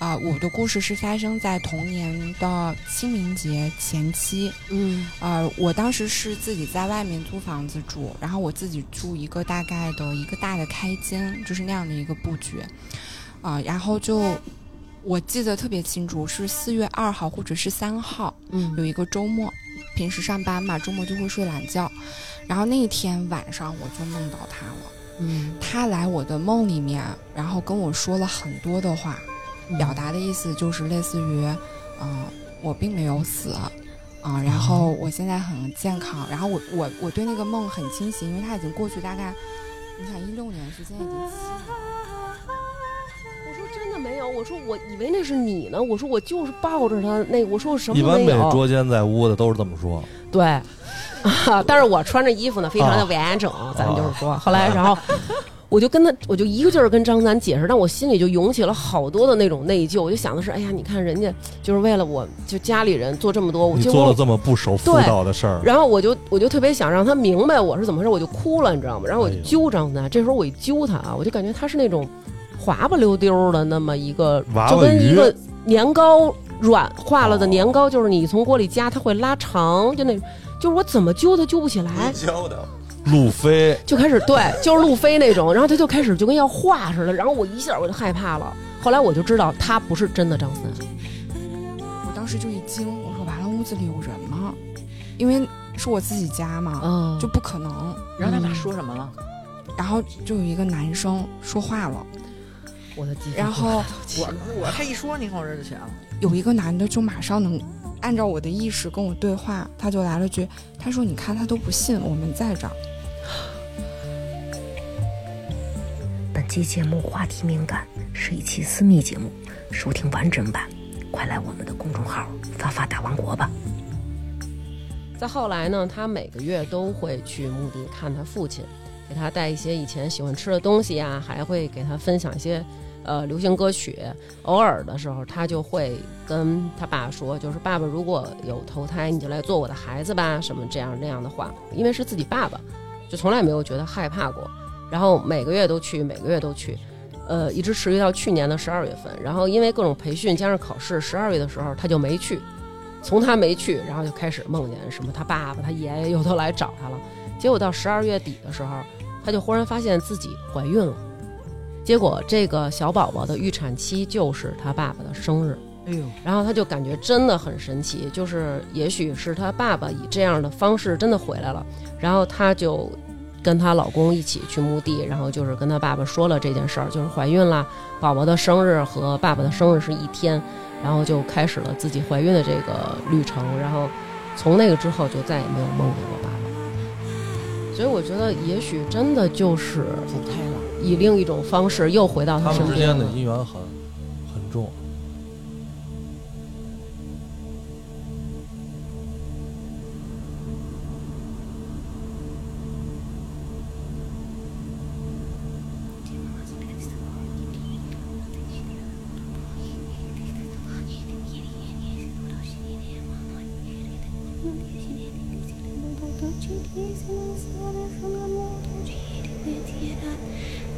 啊、我的故事是发生在童年的清明节前期。嗯呃，我当时是自己在外面租房子住，然后我自己住一个大概的一个大的开间，就是那样的一个布局。啊、然后就我记得特别清楚，是四月二号或者是三号，嗯有一个周末，平时上班嘛，周末就会睡懒觉，然后那一天晚上我就梦到他了。嗯他来我的梦里面，然后跟我说了很多的话，表达的意思就是类似于，嗯、我并没有死，啊、然后我现在很健康，然后我我我对那个梦很清晰，因为它已经过去大概，你想一六年是现在已经七年了。我说真的没有，我说我以为那是你呢，我说我就是抱着他那，我说我什么一般被都没有。捉奸在屋的都是这么说。对，啊，但是我穿着衣服呢，非常的完整，咱们就是说，后来然后。我就跟他，我就一个劲儿跟张楠解释，但我心里就涌起了好多的那种内疚。我就想的是，哎呀，你看人家就是为了我，就家里人做这么多，我就做了这么不守妇道的事儿，然后我就我就特别想让他明白我是怎么回事，我就哭了，你知道吗？然后我就揪张楠，这时候我一揪他啊，我就感觉他是那种滑不溜丢的那么一个，就娃娃鱼跟一个年糕软化了的年糕，就是你从锅里夹，它会拉长，就那，就是我怎么揪它揪不起来，教的，路飞就开始对，就是路飞那种，然后他就开始就跟要画似的，然后我一下我就害怕了。后来我就知道他不是真的张三，我当时就一惊，我说完了，屋子里有人吗？因为是我自己家嘛，嗯就不可能。然后他俩说什么了？然后就有一个男生说话了，我的然后我我他一说，你看我这就起来了。有一个男的就马上能按照我的意识跟我对话，他就来了句，他说：“你看他都不信，我们在这儿。本期节目话题敏感，是一期私密节目，收听完整版，快来我们的公众号“发发大王国”吧。再后来呢，他每个月都会去墓地看他父亲，给他带一些以前喜欢吃的东西呀、还会给他分享一些呃流行歌曲。偶尔的时候，他就会跟他爸说，就是爸爸如果有投胎，你就来做我的孩子吧，什么这样那样的话。因为是自己爸爸，就从来没有觉得害怕过。然后每个月都去，每个月都去。呃，一直持续到去年的十二月份，然后因为各种培训加上考试，十二月的时候他就没去，从他没去，然后就开始梦见什么他爸爸、他爷爷又都来找他了。结果到十二月底的时候，他就忽然发现自己怀孕了。结果这个小宝宝的预产期就是他爸爸的生日，哎呦，然后他就感觉真的很神奇，就是也许是他爸爸以这样的方式真的回来了，然后他就跟她老公一起去墓地，然后就是跟他爸爸说了这件事儿，就是怀孕了，宝宝的生日和爸爸的生日是一天，然后就开始了自己怀孕的这个旅程，然后从那个之后就再也没有梦见过爸爸。所以我觉得，也许真的就是走开了。以另一种方式又回到他身们之间的。姻缘很很重。Don't you kiss me, sorry from the moon, don't it with your